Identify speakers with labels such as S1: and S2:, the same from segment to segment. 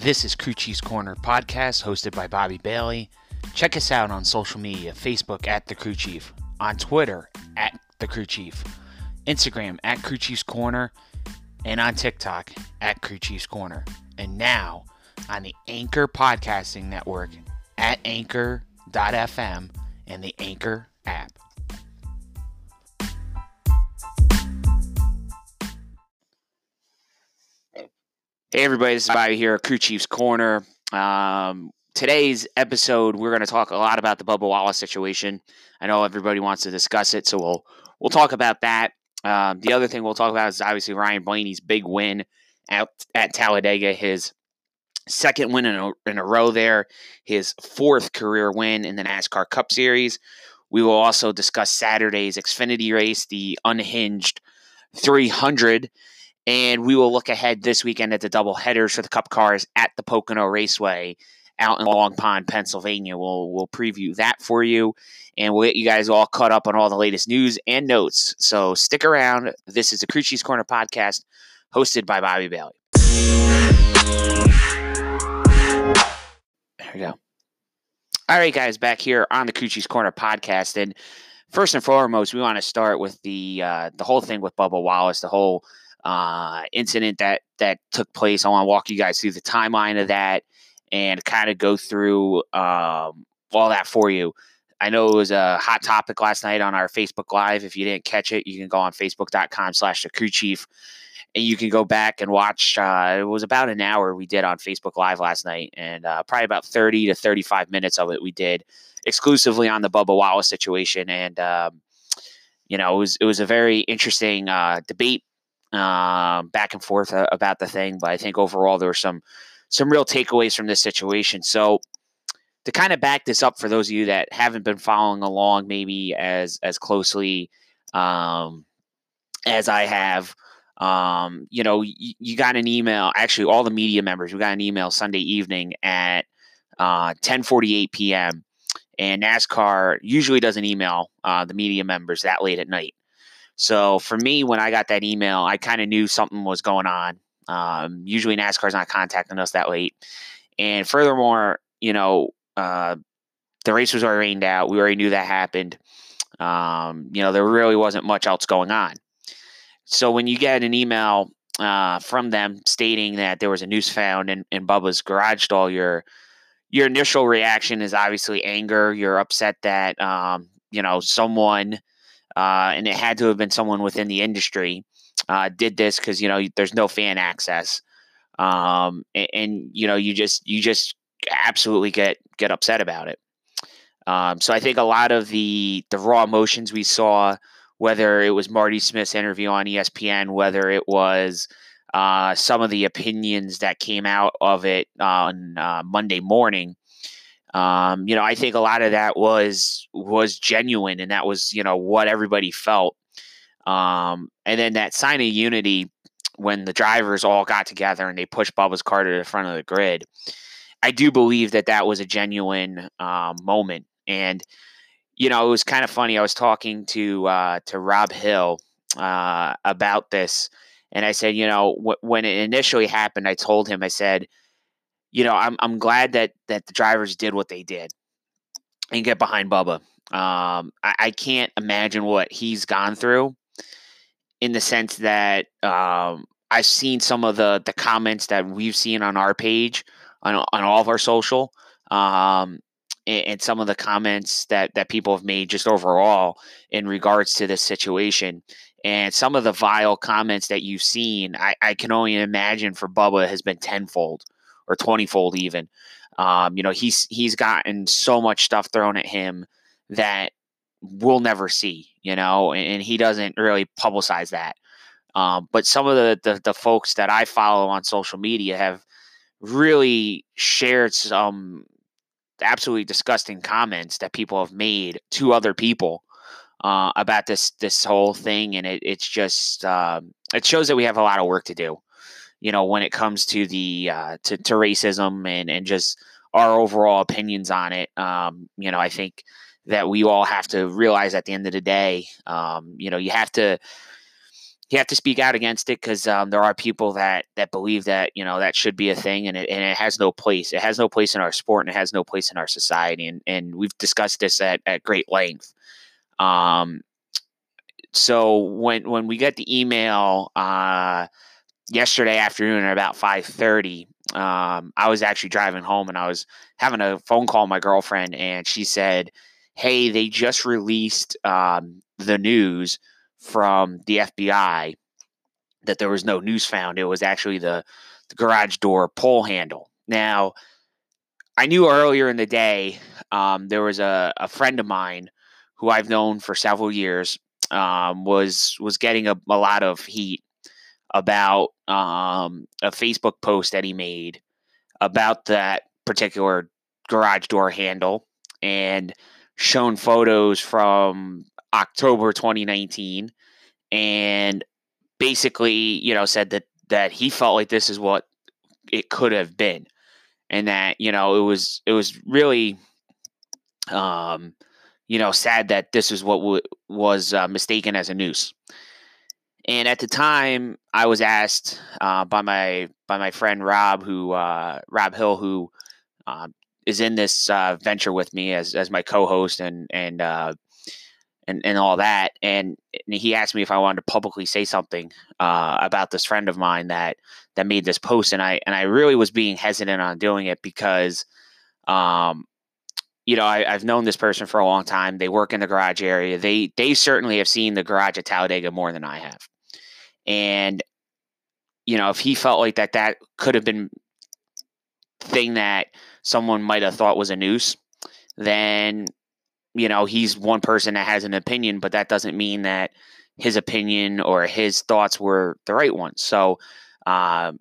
S1: This is Crew Chiefs Corner podcast hosted by Bobby Bailey. Check us out on social media Facebook at The Crew Chief, on Twitter at The Crew Chief, Instagram at Crew Chiefs Corner, and on TikTok at Crew Chiefs Corner. And now on the Anchor Podcasting Network at anchor.fm and the Anchor app. Hey everybody, this is Bobby here, at Crew Chiefs Corner. Um, today's episode, we're going to talk a lot about the Bubba Wallace situation. I know everybody wants to discuss it, so we'll we'll talk about that. Um, the other thing we'll talk about is obviously Ryan Blaney's big win at at Talladega, his second win in a, in a row there, his fourth career win in the NASCAR Cup Series. We will also discuss Saturday's Xfinity race, the unhinged 300 and we will look ahead this weekend at the double headers for the Cup cars at the Pocono Raceway out in Long Pond, Pennsylvania. We'll we'll preview that for you, and we'll get you guys all caught up on all the latest news and notes. So stick around. This is the Crew Corner podcast, hosted by Bobby Bailey. There we go. All right, guys, back here on the Crew Chiefs Corner podcast, and first and foremost, we want to start with the uh, the whole thing with Bubba Wallace, the whole uh, incident that that took place. I want to walk you guys through the timeline of that and kind of go through um, all that for you. I know it was a hot topic last night on our Facebook Live. If you didn't catch it, you can go on facebook.com slash the crew chief and you can go back and watch. Uh, it was about an hour we did on Facebook Live last night, and uh, probably about 30 to 35 minutes of it we did exclusively on the Bubba Wallace situation. And, um, you know, it was, it was a very interesting uh, debate uh, back and forth uh, about the thing. But I think overall there were some some real takeaways from this situation. So to kind of back this up for those of you that haven't been following along maybe as as closely um, as I have. Um, you know, y- you got an email. Actually, all the media members, we got an email Sunday evening at uh, 10:48 p.m. And NASCAR usually doesn't email uh, the media members that late at night. So for me, when I got that email, I kind of knew something was going on. Um, usually NASCAR's not contacting us that late. And furthermore, you know, uh, the race was already rained out. We already knew that happened. Um, you know, there really wasn't much else going on. So when you get an email uh, from them stating that there was a noose found in, in Bubba's garage stall, your your initial reaction is obviously anger. You're upset that um, you know someone uh, and it had to have been someone within the industry uh, did this because you know there's no fan access, um, and, and, you know you just you just absolutely get get upset about it. Um, so I think a lot of the the raw emotions we saw, whether it was Marty Smith's interview on ESPN, whether it was uh, some of the opinions that came out of it on uh, Monday morning, um, you know, I think a lot of that was was genuine, and that was you know what everybody felt. Um, and then that sign of unity when the drivers all got together and they pushed Bubba's car to the front of the grid. I do believe that that was a genuine um, moment, and you know, it was kind of funny. I was talking to uh, to Rob Hill uh, about this, and I said, you know, wh- when it initially happened, I told him, I said you know, I'm I'm glad that that the drivers did what they did and get behind Bubba. Um, I, I can't imagine what he's gone through in the sense that um, I've seen some of the the comments that we've seen on our page on on all of our social. Um, and, some of the comments that that people have made just overall in regards to this situation and some of the vile comments that you've seen, I, I can only imagine for Bubba has been tenfold or 20 fold even. Um, you know, he's he's gotten so much stuff thrown at him that we'll never see, you know, and, and he doesn't really publicize that. Um, but some of the, the, the folks that I follow on social media have really shared some absolutely disgusting comments that people have made to other people uh, about this this whole thing, and it, it's just uh, it shows that we have a lot of work to do you know, when it comes to the uh, to, to racism and and just our overall opinions on it. Um, you know, I think that we all have to realize at the end of the day, um, you know, you have to you have to speak out against it because um, there are people that that believe that you know that should be a thing and it, and it has no place it has no place in our sport and it has no place in our society and and we've discussed this at, at great length um so when when we get the email uh yesterday afternoon at about 5.30 um, i was actually driving home and i was having a phone call with my girlfriend and she said hey they just released um, the news from the FBI that there was no news found. It was actually the, the garage door pull handle. Now, I knew earlier in the day um, there was a, a friend of mine who I've known for several years um, was was getting a, a, lot of heat about um, a Facebook post that he made about that particular garage door handle and shown photos from October 2019 and basically, you know, said that that he felt like this is what it could have been and that, you know, it was it was really um you know, sad that this is what w- was uh, mistaken as a noose. And at the time, I was asked uh, by my by my friend Rob, who uh, Rob Hill, who uh, is in this uh, venture with me as as my co-host and and uh, and, and all that. And, and he asked me if I wanted to publicly say something uh, about this friend of mine that that made this post, and I and I really was being hesitant on doing it because, um, you know, I, have known this person for a long time. They work in the garage area. They they certainly have seen the garage at Talladega more than I have, and you know, if he felt like that that could have been thing that someone might have thought was a noose, then you know, he's one person that has an opinion, but that doesn't mean that his opinion or his thoughts were the right ones. So, uh,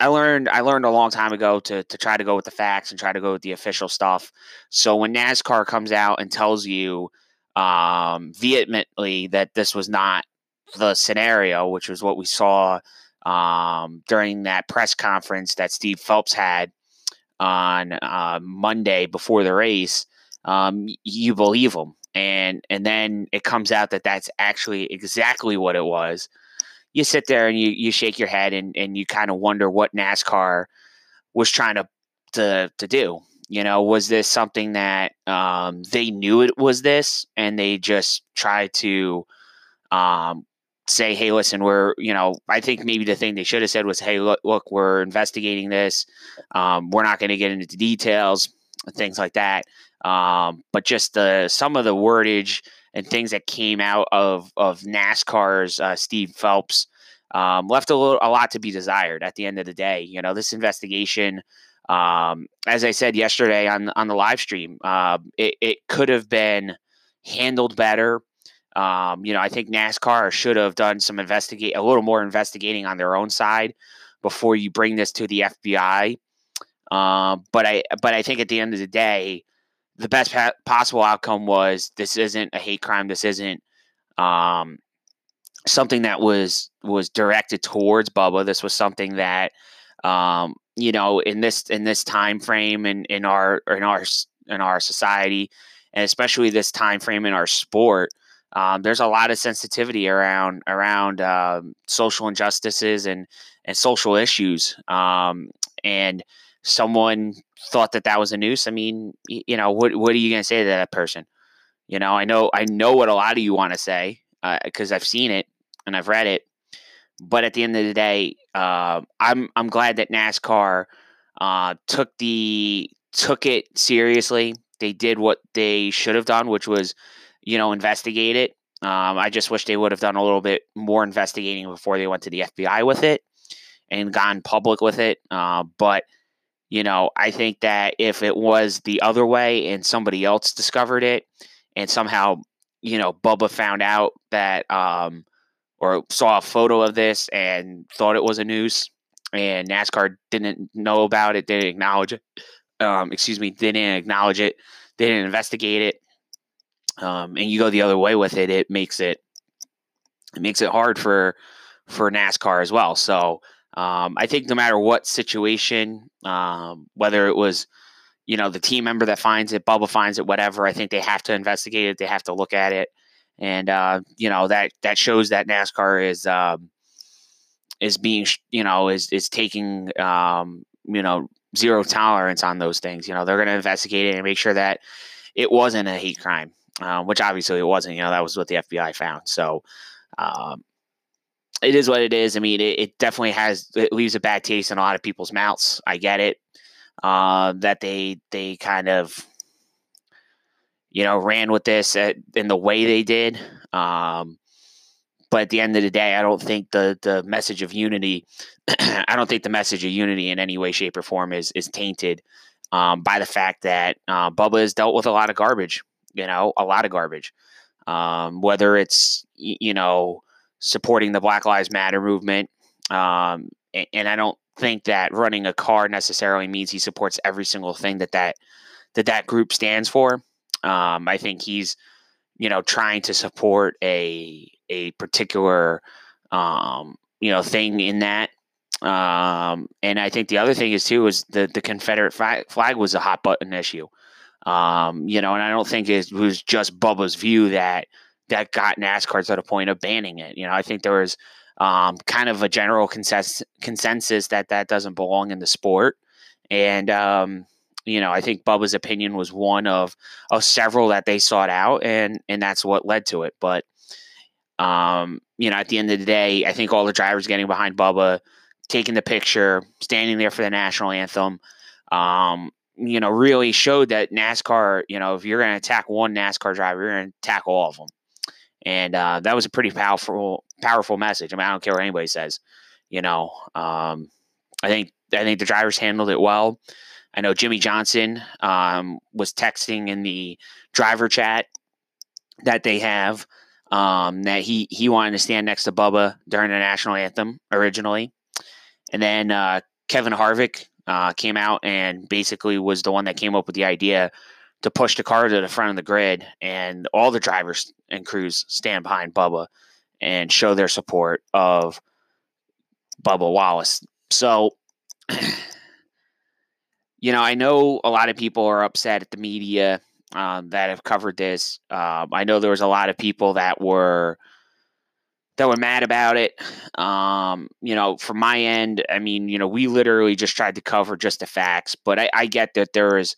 S1: I learned I learned a long time ago to to try to go with the facts and try to go with the official stuff. So when NASCAR comes out and tells you um, vehemently that this was not the scenario, which was what we saw um, during that press conference that Steve Phelps had on uh, Monday before the race, um, you believe them. And and then it comes out that that's actually exactly what it was. You sit there and you you shake your head and and you kind of wonder what NASCAR was trying to to to do. You know, was this something that um, they knew it was this, and they just tried to um, say, "Hey, listen, we're you know." I think maybe the thing they should have said was, "Hey, look, look, we're investigating this. Um, we're not going to get into details, things like that." Um, but just the some of the wordage and things that came out of of NASCAR's uh, Steve Phelps um, left a little a lot to be desired. At the end of the day, you know, this investigation, um, as I said yesterday on on the live stream, uh, it, it could have been handled better. Um, you know, I think NASCAR should have done some investigate a little more investigating on their own side before you bring this to the FBI. Uh, but I but I think at the end of the day, the best pa- possible outcome was this isn't a hate crime. This isn't um, something that was was directed towards Bubba. This was something that um, you know in this in this time frame in in our in our in our society, and especially this time frame in our sport. Um, there's a lot of sensitivity around around um, social injustices and and social issues. Um, and someone thought that that was a noose, I mean, you know, what what are you going to say to that person? You know, I know I know what a lot of you want to say because uh, I've seen it and I've read it. But at the end of the day, uh, I'm I'm glad that NASCAR uh, took the took it seriously. They did what they should have done, which was, you know, investigate it. Um, I just wish they would have done a little bit more investigating before they went to the FBI with it and gone public with it. Uh, but you know, I think that if it was the other way and somebody else discovered it and somehow, you know, Bubba found out that um or saw a photo of this and thought it was a noose and NASCAR didn't know about it, didn't acknowledge it. Um, excuse me, didn't acknowledge it, didn't investigate it. Um, and you go the other way with it, it makes it it makes it hard for for NASCAR as well. So um, I think no matter what situation, um, whether it was, you know, the team member that finds it, Bubba finds it, whatever, I think they have to investigate it. They have to look at it, and uh, you know that that shows that NASCAR is um, is being you know is is taking um, you know zero tolerance on those things. You know they're going to investigate it and make sure that it wasn't a hate crime, uh, which obviously it wasn't. You know that was what the FBI found. So. Um, it is what it is. I mean, it, it, definitely has it leaves a bad taste in a lot of people's mouths. I get it. Uh, that they they kind of you know ran with this at, in the way they did. Um, but at the end of the day, I don't think the the message of unity, I don't think the message of unity in any way, shape, or form is is tainted um, by the fact that uh, Bubba has dealt with a lot of garbage. You know, a lot of garbage. Um, whether it's you know supporting the Black Lives Matter movement, um, and, and I don't think that running a car necessarily means he supports every single thing that that that that group stands for. Um, I think he's you know trying to support a a particular um, you know thing in that. Um, and I think the other thing is too is the the Confederate flag, flag was a hot button issue. Um, you know, and I don't think it was just Bubba's view that that got NASCAR to the point of banning it. You know, I think there was um, kind of a general consensus consensus that that doesn't belong in the sport, and um, you know, I think Bubba's opinion was one of of several that they sought out, and and that's what led to it. But um, you know, at the end of the day, I think all the drivers getting behind Bubba, taking the picture, standing there for the national anthem, um, you know, really showed that NASCAR, you know, if you're going to attack one NASCAR driver, you're going to attack all of them. And uh, that was a pretty powerful, powerful message. I mean, I don't care what anybody says. You know, um, I think I think the drivers handled it well. I know Jimmie Johnson um, was texting in the driver chat that they have um, that he he wanted to stand next to Bubba during the national anthem originally, and then uh, Kevin Harvick uh, came out and basically was the one that came up with the idea to push the car to the front of the grid, and all the drivers and crews stand behind Bubba and show their support of Bubba Wallace. So. you know, I know a lot of people are upset at the media um, that have covered this. Um, I know there was a lot of people that were that were mad about it. Um, you know, from my end, I mean, you know, we literally just tried to cover just the facts, but I, I get that there is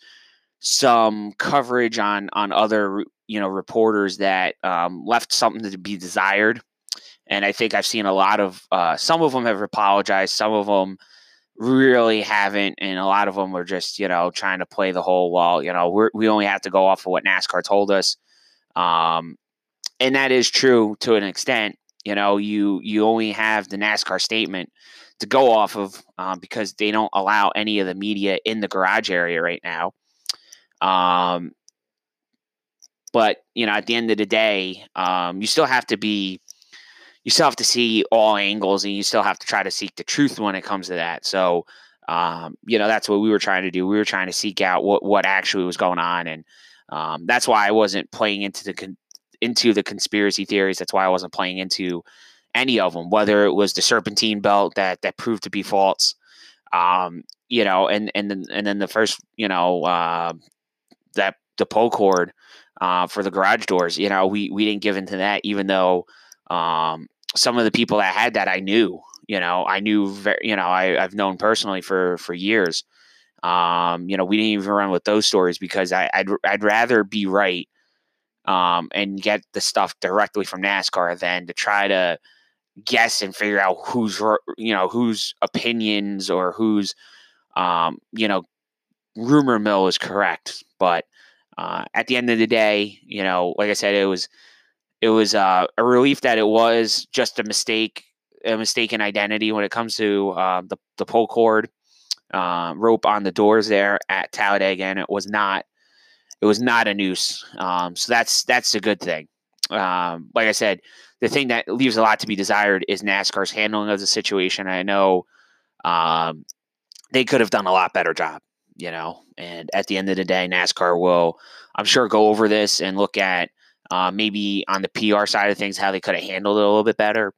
S1: some coverage on on other you know reporters that um, left something to be desired. And I think I've seen a lot of uh, some of them have apologized, some of them really haven't, and a lot of them are just you know trying to play the whole well. You know, we we only have to go off of what NASCAR told us, um, and that is true to an extent. You know, you you only have the NASCAR statement to go off of um, because they don't allow any of the media in the garage area right now. Um, but you know, at the end of the day, um, you still have to be you still have to see all angles and you still have to try to seek the truth when it comes to that. So, um, you know, that's what we were trying to do. We were trying to seek out what, what actually was going on. And um, that's why I wasn't playing into the, con- into the conspiracy theories. That's why I wasn't playing into any of them, whether it was the serpentine belt that, that proved to be false, um, you know, and, and then, and then the first, you know, uh, that the pull cord, uh, for the garage doors, you know, we, we didn't give into that, even though, um, some of the people that had that I knew, you know, I knew, very, you know, I, I've known personally for, for years. Um, you know, we didn't even run with those stories because I, I'd, I'd rather be right um, and get the stuff directly from NASCAR than to try to guess and figure out whose, you know, whose opinions or whose, um, you know, rumor mill is correct. But uh, at the end of the day, you know, like I said, it was it was uh, a relief that it was just a mistake, a mistaken identity when it comes to uh, the the pull cord uh, rope on the doors there at Talladega, and it was not it was not a noose. Um, so that's that's a good thing. Um, like I said, the thing that leaves a lot to be desired is NASCAR's handling of the situation. I know um, they could have done a lot better job, you know. And at the end of the day, NASCAR will, I'm sure, go over this and look at uh, maybe on the PR side of things, how they could have handled it a little bit better,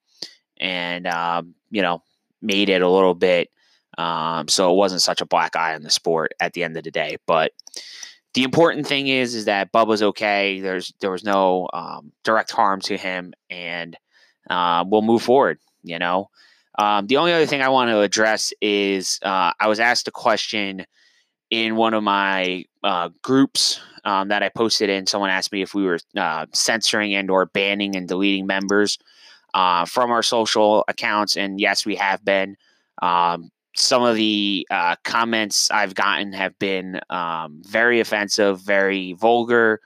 S1: and um, you know, made it a little bit um, so it wasn't such a black eye on the sport at the end of the day. But the important thing is, is that Bubba's okay. There's there was no um, direct harm to him, and uh, we'll move forward. You know, Um, the only other thing I want to address is uh, I was asked a question in one of my uh, groups um, that I posted in. Someone asked me if we were uh, censoring and or banning and deleting members uh, from our social accounts, and yes, we have been. Um, some of the uh, comments I've gotten have been um, very offensive, very vulgar,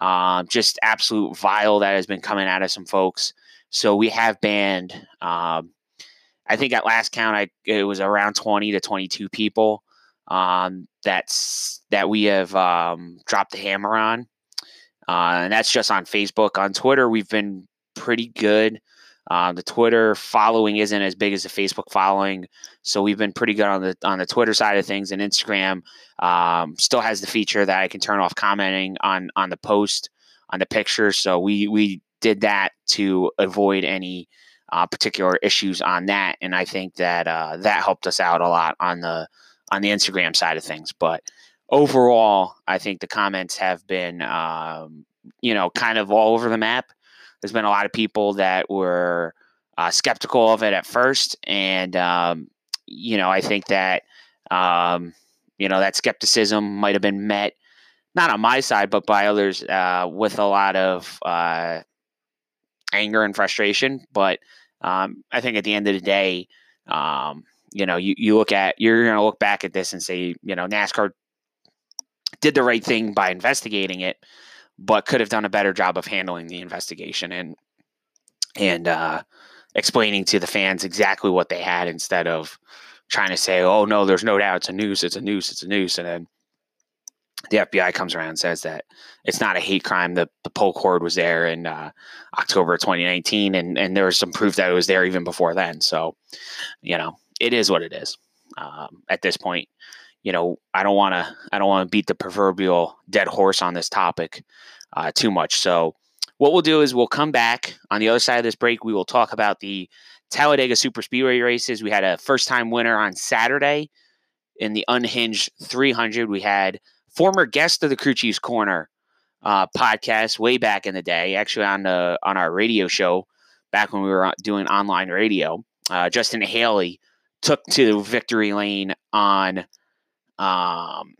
S1: uh, just absolute vile that has been coming out of some folks. So we have banned. Um, I think at last count, I it was around twenty to twenty-two people um, that's that we have um, dropped the hammer on, uh, and that's just on Facebook. On Twitter, we've been pretty good. Uh, the Twitter following isn't as big as the Facebook following, so we've been pretty good on the on the Twitter side of things. And Instagram um, still has the feature that I can turn off commenting on on the post on the picture. So we we did that to avoid any uh, particular issues on that, and I think that uh, that helped us out a lot on the on the Instagram side of things. But overall, I think the comments have been um, you know kind of all over the map there's been a lot of people that were uh, skeptical of it at first, and um, you know, I think that um, you know that skepticism might have been met not on my side, but by others uh, with a lot of uh, anger and frustration. But um, I think at the end of the day, um, you know, you, you look at you're going to look back at this and say, you know, NASCAR did the right thing by investigating it but could have done a better job of handling the investigation and and uh, explaining to the fans exactly what they had instead of trying to say, "Oh no, there's no doubt it's a noose, it's a noose, it's a noose," and then the FBI comes around and says that it's not a hate crime. The the pull cord was there in uh, October 2019, and and there was some proof that it was there even before then. So, you know, it is what it is. Um, at this point, you know, I don't want to I don't want to beat the proverbial dead horse on this topic uh, too much. So what we'll do is we'll come back on the other side of this break. We will talk about the Talladega Super Speedway races. We had a first time winner on Saturday in the Unhinged 300. We had former guest of the Crew Chiefs Corner uh, podcast way back in the day, actually on the on our radio show back when we were doing online radio. Uh, Justin Haley took to victory lane on um,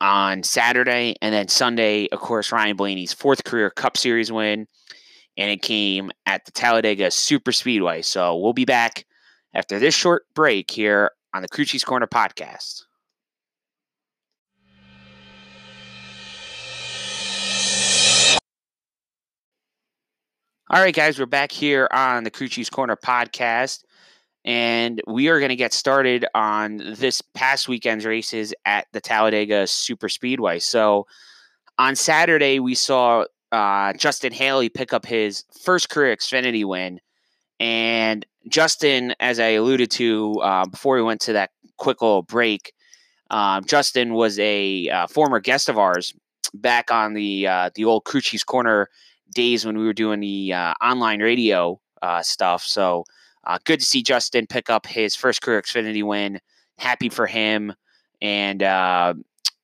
S1: on Saturday, and then Sunday, of course, Ryan Blaney's fourth career Cup Series win, and it came at the Talladega Super Speedway. So we'll be back after this short break here on the Crew Chiefs Corner podcast. All right, guys, we're back here on the Crew Chiefs Corner podcast and we are going to get started on this past weekend's races at the Talladega Super Speedway. So on Saturday, we saw uh, Justin Haley pick up his first career Xfinity win. And Justin, as I alluded to uh, before we went to that quick little break, um, Justin was a uh, former guest of ours back on the uh, the old Crew Chiefs Corner days when we were doing the uh, online radio uh, stuff. So uh, good to see Justin pick up his first career Xfinity win. Happy for him, and uh,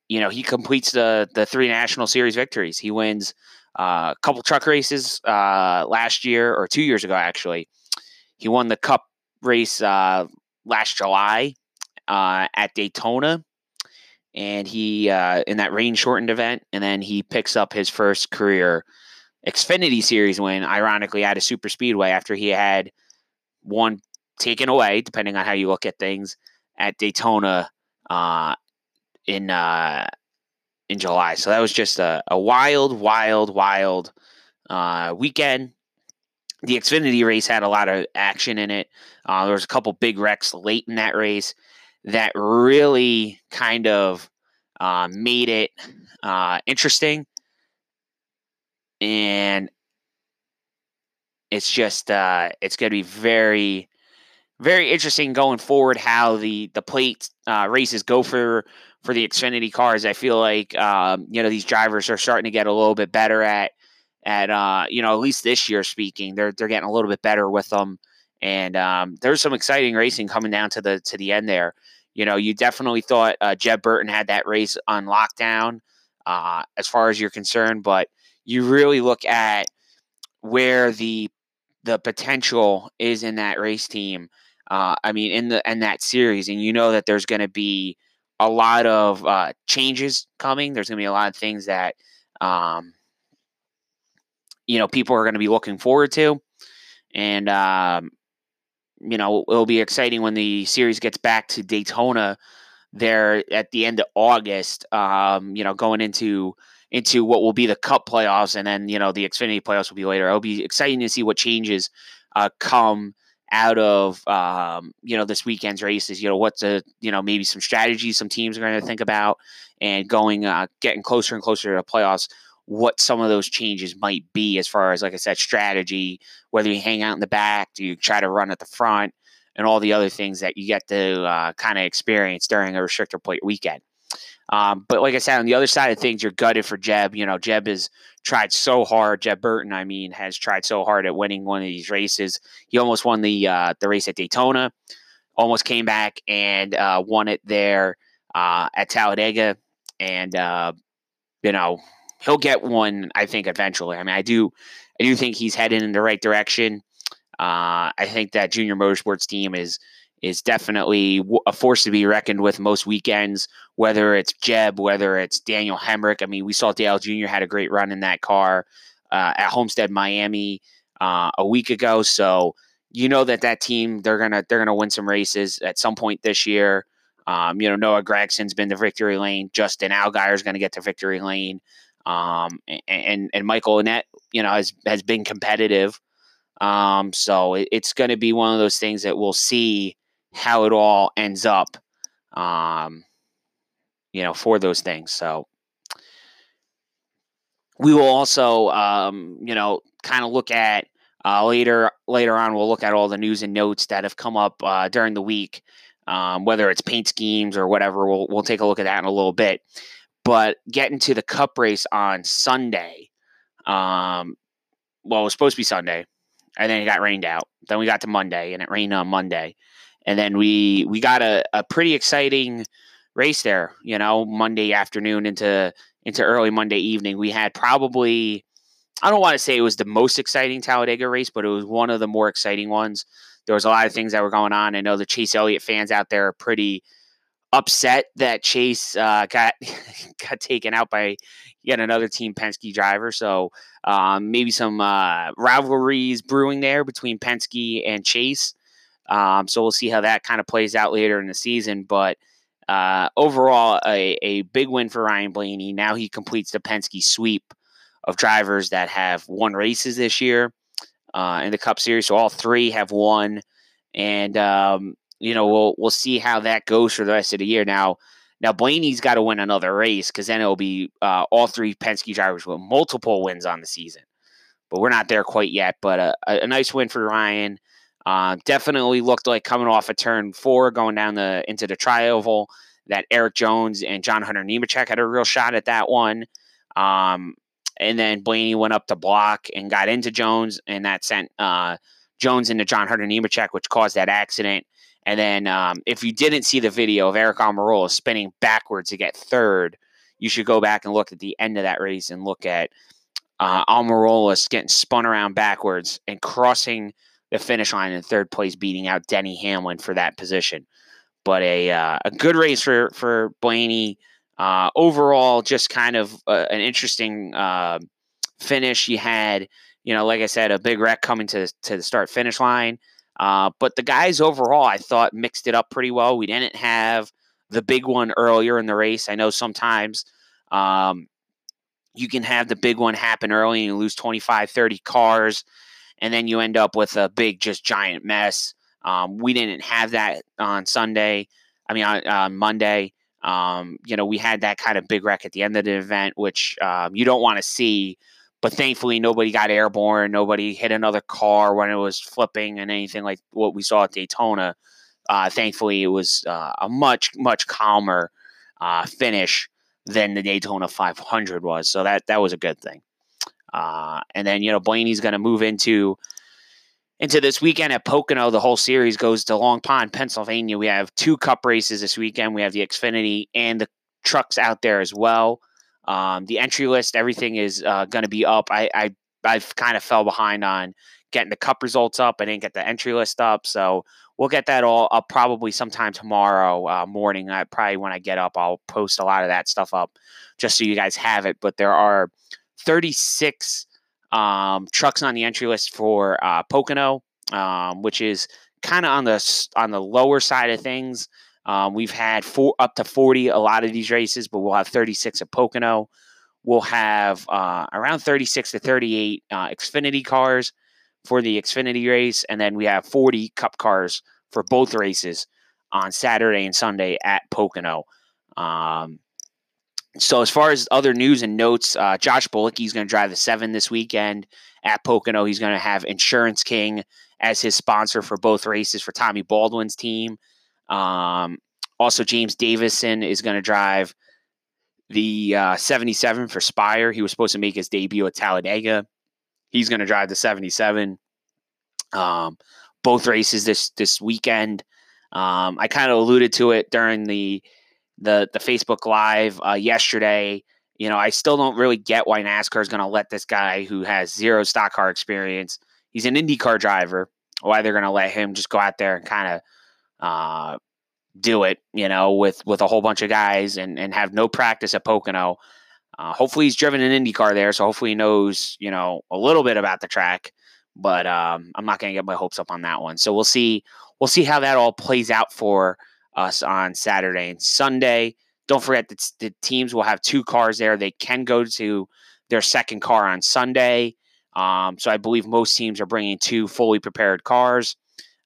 S1: you know he completes the the three national series victories. He wins uh, a couple truck races uh, last year or two years ago actually. He won the Cup race uh, last July uh, at Daytona, and he in that rain shortened event, and then he picks up his first career Xfinity Series win. Ironically, at a super speedway after he had one taken away, depending on how you look at things, at Daytona uh, in uh, in July. So that was just a, a wild, wild, wild uh, weekend. The Xfinity race had a lot of action in it. Uh, there was a couple big wrecks late in that race that really kind of uh, made it uh, interesting. And it's just uh, it's going to be very very interesting going forward how the the plate uh, races go for for the Xfinity cars. I feel like um, you know these drivers are starting to get a little bit better at at uh, you know at least this year speaking they're they're getting a little bit better with them and um, there's some exciting racing coming down to the to the end there. You know, you definitely thought uh, Jeb Burton had that race on lockdown uh, as far as you're concerned, but you really look at where the the potential is in that race team. Uh, I mean, in the in that series, and you know that there's going to be a lot of uh, changes coming. There's going to be a lot of things that um, you know people are going to be looking forward to, and um, you know it'll be exciting when the series gets back to Daytona there at the end of August. Um, you know, going into into what will be the Cup playoffs, and then you know the Xfinity playoffs will be later. It'll be exciting to see what changes uh, come out of um, you know this weekend's races. You know what's a you know maybe some strategies some teams are going to think about, and going uh, getting closer and closer to the playoffs. What some of those changes might be as far as like I said strategy. Whether you hang out in the back, do you try to run at the front, and all the other things that you get to uh, kind of experience during a restrictor plate weekend. Um, but like I said, on the other side of things, you're gutted for Jeb. You know, Jeb has tried so hard. Jeb Burton, I mean, has tried so hard at winning one of these races. He almost won the uh, the race at Daytona, almost came back and uh, won it there uh, at Talladega, and uh, you know he'll get one. I think eventually. I mean, I do, I do think he's heading in the right direction. Uh, I think that Junior Motorsports team is is definitely a force to be reckoned with most weekends, whether it's Jeb, whether it's Daniel Hemric. I mean, we saw Dale Jr. had a great run in that car uh, at Homestead, Miami uh, a week ago. So you know that that team they're gonna they're gonna win some races at some point this year. Um, you know, Noah Gragson's been to victory lane. Justin Allgaier's going to get to victory lane. Um, and and Michael Annett, you know, has has been competitive. Um, so it, it's going to be one of those things that we'll see how it all ends up, um, you know, for those things. So we will also, um, you know, kind of look at uh, later later on. We'll look at all the news and notes that have come up uh, during the week, um, whether it's paint schemes or whatever. We'll we'll take a look at that in a little bit. But getting to the Cup race on Sunday, um, well, it was supposed to be Sunday, and then it got rained out. Then we got to Monday, and it rained on Monday and then we we got a, a pretty exciting race there. You know, Monday afternoon into into early Monday evening, we had probably I don't want to say it was the most exciting Talladega race, but it was one of the more exciting ones. There was a lot of things that were going on. I know the Chase Elliott fans out there are pretty upset that Chase uh, got got taken out by yet another Team Penske driver. So um, maybe some uh, rivalries brewing there between Penske and Chase. Um, so we'll see how that kind of plays out later in the season. But uh, overall, a, a big win for Ryan Blaney. Now he completes the Penske sweep of drivers that have won races this year uh, in the Cup Series. So all three have won, and um, you know we'll we'll see how that goes for the rest of the year. Now, now Blaney's got to win another race because then it'll be uh, all three Penske drivers with multiple wins on the season. But we're not there quite yet. But a, a nice win for Ryan. Uh, definitely looked like coming off a turn four, going down the into the trioval. That Erik Jones and John Hunter Nemechek had a real shot at that one. Um, and then Blaney went up to block and got into Jones, and that sent uh, Jones into John Hunter Nemechek, which caused that accident. And then, um, if you didn't see the video of Eric Almirola spinning backwards to get third, you should go back and look at the end of that race and look at uh, Almirola getting spun around backwards and crossing the finish line in third place, beating out Denny Hamlin for that position. But a uh, a good race for for Blaney. Uh, overall, just kind of uh, an interesting uh, finish. You had, you know, like I said, a big wreck coming to to the start finish line. Uh, but the guys overall, I thought mixed it up pretty well. We didn't have the big one earlier in the race. I know sometimes um, you can have the big one happen early and you lose 25, 30 cars and then you end up with a big, just giant mess. Um, we didn't have that on Sunday. I mean, on, on Monday. Um, you know, we had that kind of big wreck at the end of the event, which um, you don't want to see. But thankfully, nobody got airborne. Nobody hit another car when it was flipping and anything like what we saw at Daytona. Uh, thankfully, it was uh, a much, much calmer uh, finish than the Daytona 500 was. So that that was a good thing. Uh, and then you know Blaney's going to move into into this weekend at Pocono. The whole series goes to Long Pond, Pennsylvania. We have two Cup races this weekend. We have the Xfinity and the trucks out there as well. Um, the entry list, everything is uh, going to be up. I, I I've kind of fell behind on getting the cup results up. I didn't get the entry list up, so we'll get that all up probably sometime tomorrow uh, morning. I probably when I get up, I'll post a lot of that stuff up just so you guys have it. But there are 36 um, trucks on the entry list for uh, Pocono, um, which is kind of on the on the lower side of things. Um, we've had four up to 40 a lot of these races, but we'll have 36 at Pocono. We'll have uh, around 36 to 38 uh, Xfinity cars for the Xfinity race, and then we have 40 Cup cars for both races on Saturday and Sunday at Pocono. Um, so as far as other news and notes, uh, Josh Bilicki is going to drive the seven this weekend at Pocono. He's going to have Insurance King as his sponsor for both races for Tommy Baldwin's team. Um, also, James Davison is going to drive the uh, 77 for Spire. He was supposed to make his debut at Talladega. He's going to drive the 77. Um, both races this this weekend. Um, I kind of alluded to it during the the the Facebook Live uh, yesterday. You know, I still don't really get why NASCAR is going to let this guy who has zero stock car experience. He's an IndyCar driver. Why they're going to let him just go out there and kind of uh, do it, you know, with with a whole bunch of guys and and have no practice at Pocono. Uh, hopefully, he's driven an IndyCar there, so hopefully he knows, you know, a little bit about the track. But um, I'm not going to get my hopes up on that one. So we'll see. We'll see how that all plays out for us on Saturday and Sunday. Don't forget that the teams will have two cars there. They can go to their second car on Sunday. Um, so I believe most teams are bringing two fully prepared cars.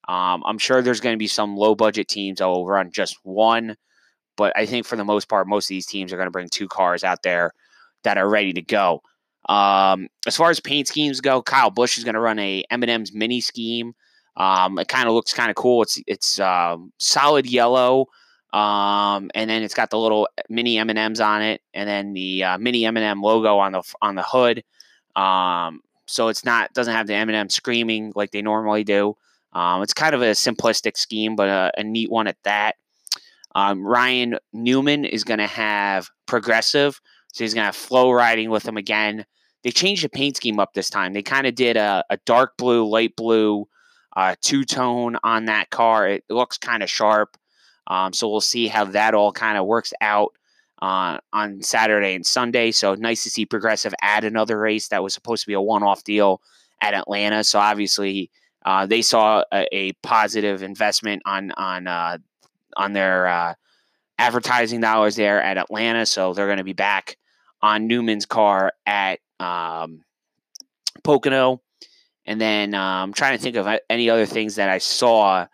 S1: Um, I'm sure there's going to be some low budget teams that will run just one, but I think for the most part, most of these teams are going to bring two cars out there that are ready to go. Um, as far as paint schemes go, Kyle Busch is going to run a M&M's mini scheme. Um, it kind of looks kind of cool. It's it's um, solid yellow, um, and then it's got the little mini M and M's on it, and then the uh, mini M and m logo on the on the hood. Um, so it's not doesn't have the M and m screaming like they normally do. Um, it's kind of a simplistic scheme, but a, a neat one at that. Um, Ryan Newman is going to have progressive, so he's going to have Flo riding with him again. They changed the paint scheme up this time. They kind of did a, a dark blue, light blue, uh, two tone on that car. It looks kind of sharp. Um, so we'll see how that all kind of works out uh, on Saturday and Sunday. So nice to see Progressive add another race that was supposed to be a one off deal at Atlanta. So obviously uh, they saw a, a, positive investment on on uh, on their uh, advertising dollars there at Atlanta. So they're going to be back on Newman's car at um, Pocono. And then um, I'm trying to think of any other things that I saw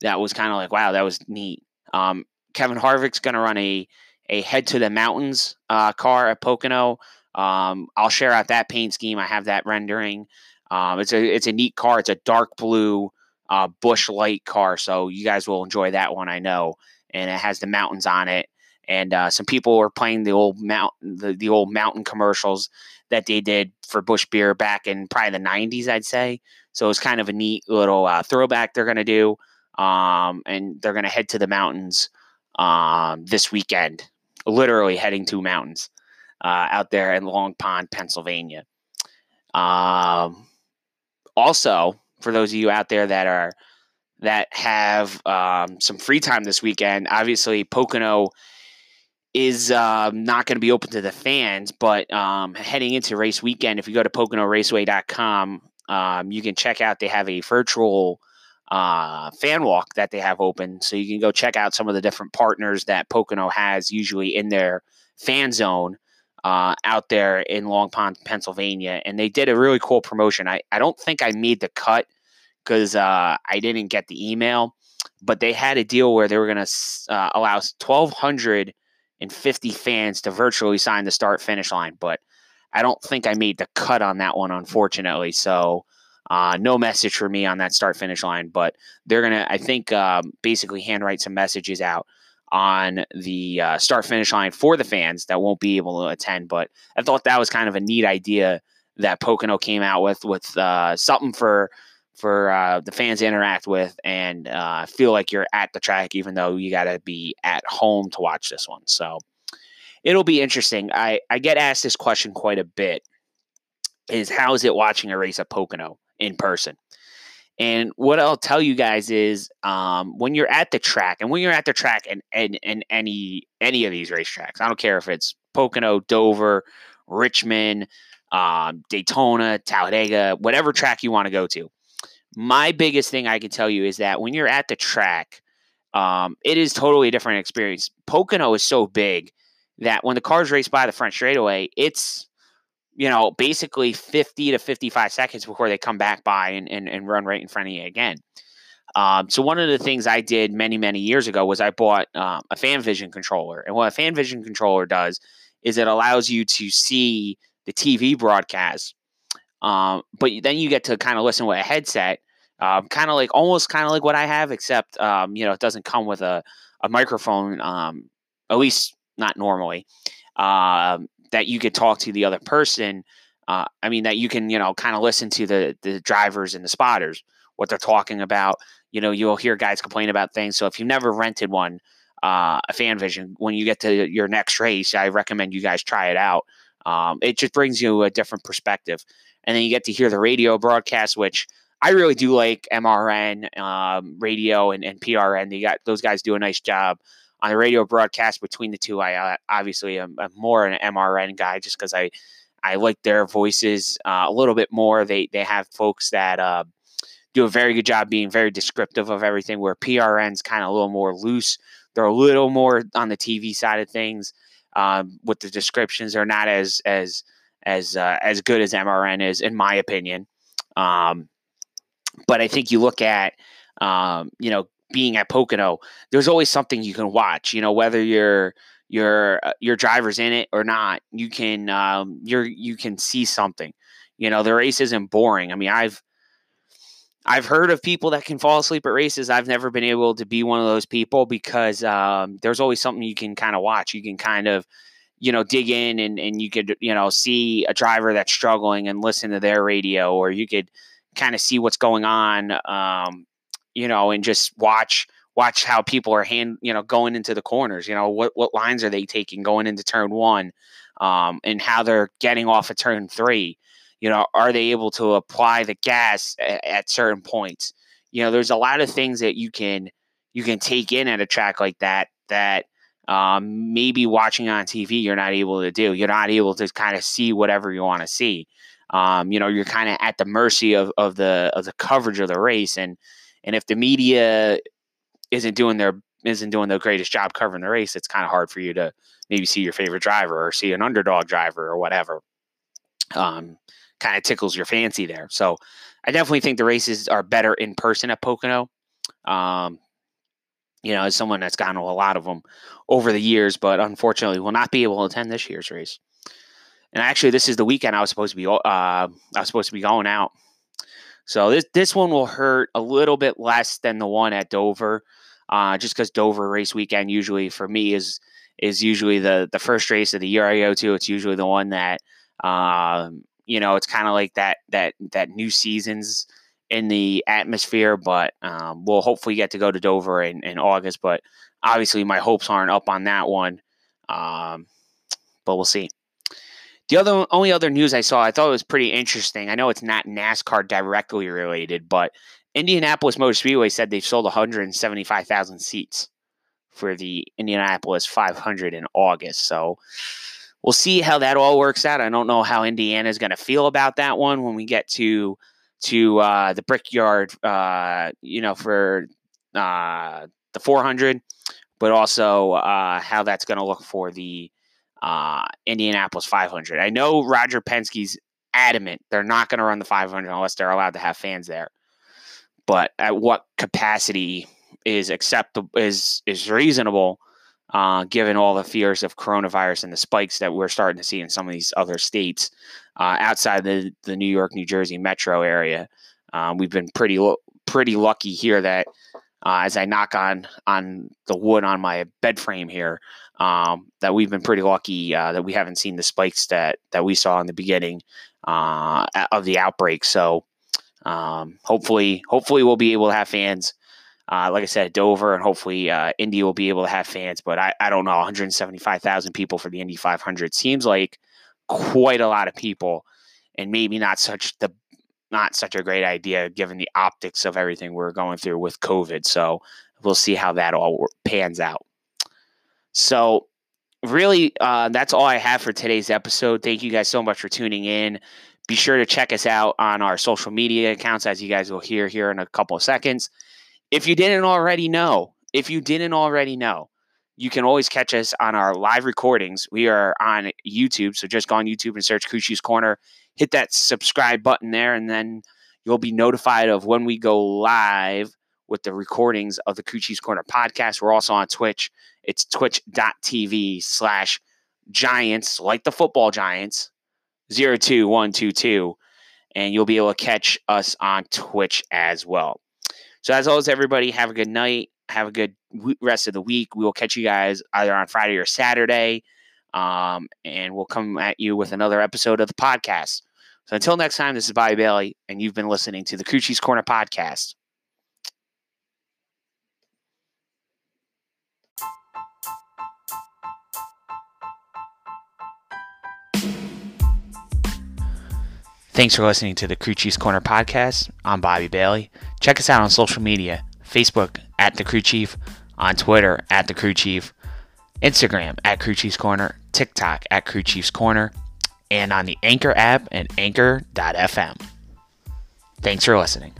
S1: that was kind of like, wow, that was neat. Um, Kevin Harvick's going to run a a head to the mountains uh, car at Pocono. Um, I'll share out that paint scheme. I have that rendering. Um, it's a it's a neat car. It's a dark blue uh, Busch Light car, so you guys will enjoy that one. I know, and it has the mountains on it. And uh, some people were playing the old mount the, the old mountain commercials that they did for Busch Beer back in probably the 90s, I'd say. So it's kind of a neat little uh, throwback they're going to do. Um, and they're going to head to the mountains um, this weekend, literally heading to mountains uh, out there in Long Pond, Pennsylvania. Um, also, for those of you out there that are that have um, some free time this weekend, obviously Pocono is um, not going to be open to the fans, but um, heading into race weekend, if you go to PoconoRaceway.com, um, you can check out they have a virtual uh, fan walk that they have open. So you can go check out some of the different partners that Pocono has usually in their fan zone uh, out there in Long Pond, Pennsylvania. And they did a really cool promotion. I, I don't think I made the cut because uh, I didn't get the email, but they had a deal where they were going to uh, allow 1,200 and 50 fans to virtually sign the start finish line. But I don't think I made the cut on that one, unfortunately. So uh, no message for me on that start finish line. But they're gonna, I think, um, basically handwrite some messages out on the uh, start finish line for the fans that won't be able to attend. But I thought that was kind of a neat idea that Pocono came out with with uh, something for for uh, the fans to interact with and uh, feel like you're at the track, even though you got to be at home to watch this one. So it'll be interesting. I, I get asked this question quite a bit is how is it watching a race at Pocono? in person. And what I'll tell you guys is um, when you're at the track, and when you're at the track and, and, and any any of these racetracks, I don't care if it's Pocono, Dover, Richmond, um, Daytona, Talladega, whatever track you want to go to. My biggest thing I can tell you is that when you're at the track, um, it is totally a different experience. Pocono is so big that when the cars race by the front straightaway, it's you know, basically 50 to 55 seconds before they come back by and, and, and run right in front of you again. Um, so one of the things I did many, many years ago was I bought um, a FanVision controller. And what a FanVision controller does is it allows you to see the TV broadcast, um, but then you get to kind of listen with a headset, um, kind of like almost kind of like what I have, except um, you know it doesn't come with a, a microphone, um, at least not normally. Um, that you could talk to the other person. Uh, I mean, that you can, you know, kind of listen to the the drivers and the spotters, what they're talking about. You know, you'll hear guys complain about things. So if you've never rented one, uh, a FanVision, when you get to your next race, I recommend you guys try it out. Um, it just brings you a different perspective, and then you get to hear the radio broadcast, which I really do like MRN um, radio and, and PRN. They got those guys do a nice job on the radio broadcast between the two, I uh, obviously am, am, more an MRN guy just because I I like their voices uh, a little bit more. They they have folks that uh, do a very good job being very descriptive of everything. Where PRN's kind of a little more loose. They're a little more on the TV side of things um, with the descriptions. They're not as as as uh, as good as MRN is, in my opinion. Um, but I think you look at um, you know being at Pocono, there's always something you can watch. You know, whether your your uh, your driver's in it or not, you can um, you're you can see something. You know, the race isn't boring. I mean, I've I've heard of people that can fall asleep at races. I've never been able to be one of those people because um, there's always something you can kind of watch. You can kind of, you know, dig in and, and you could, you know, see a driver that's struggling and listen to their radio, or you could kind of see what's going on, um, you know, and just watch watch how people are hand you know going into the corners. You know, what what lines are they taking going into turn one, um, and how they're getting off of turn three. You know, are they able to apply the gas at, at certain points? You know, there's a lot of things that you can you can take in at a track like that that um, maybe watching on TV you're not able to do. You're not able to kind of see whatever you want to see. Um, you know, you're kind of at the mercy of, of the of the coverage of the race, and and if the media isn't doing their isn't doing the greatest job covering the race, it's kind of hard for you to maybe see your favorite driver or see an underdog driver or whatever. Um, kind of tickles your fancy there. So I definitely think the races are better in person at Pocono. Um, you know, as someone that's gone to a lot of them over the years, but unfortunately will not be able to attend this year's race. And actually, this is the weekend I was supposed to be. Uh, I was supposed to be going out so this this one will hurt a little bit less than the one at Dover, uh, just because Dover race weekend usually for me is is usually the the first race of the year I go to. It's usually the one that um, you know it's kind of like that that that new seasons in the atmosphere. But um, we'll hopefully get to go to Dover in, in August. But obviously my hopes aren't up on that one. Um, but we'll see. The other only other news I saw, I thought it was pretty interesting. I know it's not NASCAR directly related, but Indianapolis Motor Speedway said they've sold 175,000 seats for the Indianapolis 500 in August. So we'll see how that all works out. I don't know how Indiana is going to feel about that one when we get to to uh, the Brickyard, uh, you know, for uh, the 400, but also uh, how that's going to look for the uh, Indianapolis 500. I know Roger Penske's adamant they're not going to run the 500 unless they're allowed to have fans there. But at what capacity is acceptable is is reasonable, uh, given all the fears of coronavirus and the spikes that we're starting to see in some of these other states uh, outside the the New York, New Jersey metro area. Um, we've been pretty pretty lucky here that uh, as I knock on on the wood on my bed frame here, um, that we've been pretty lucky uh, that we haven't seen the spikes that that we saw in the beginning uh, of the outbreak. So um, hopefully, hopefully we'll be able to have fans. Uh, like I said, Dover and hopefully uh, Indy will be able to have fans, but I, I don't know. 175,000 people for the Indy 500 seems like quite a lot of people, and maybe not such the not such a great idea given the optics of everything we're going through with COVID. So we'll see how that all pans out. So, really, uh, that's all I have for today's episode. Thank you guys so much for tuning in. Be sure to check us out on our social media accounts, as you guys will hear here in a couple of seconds. If you didn't already know, if you didn't already know, you can always catch us on our live recordings. We are on YouTube, so just go on YouTube and search Crew Chief's Corner. Hit that subscribe button there, and then you'll be notified of when we go live with the recordings of the Crew Chief's Corner podcast. We're also on Twitch. It's twitch.tv slash giants, like the football giants, 02122. And you'll be able to catch us on Twitch as well. So, as always, everybody, have a good night. Have a good rest of the week. We will catch you guys either on Friday or Saturday. Um, and we'll come at you with another episode of the podcast. So until next time, this is Bobby Bailey, and you've been listening to the Crew Chief's Corner podcast. Thanks for listening to the Crew Corner podcast. I'm Bobby Bailey. Check us out on social media Facebook at The Crew Chief, on Twitter at The Crew Chief, Instagram at Crew Chiefs Corner, TikTok at Crew Chiefs Corner, and on the Anchor app and anchor.fm. Thanks for listening.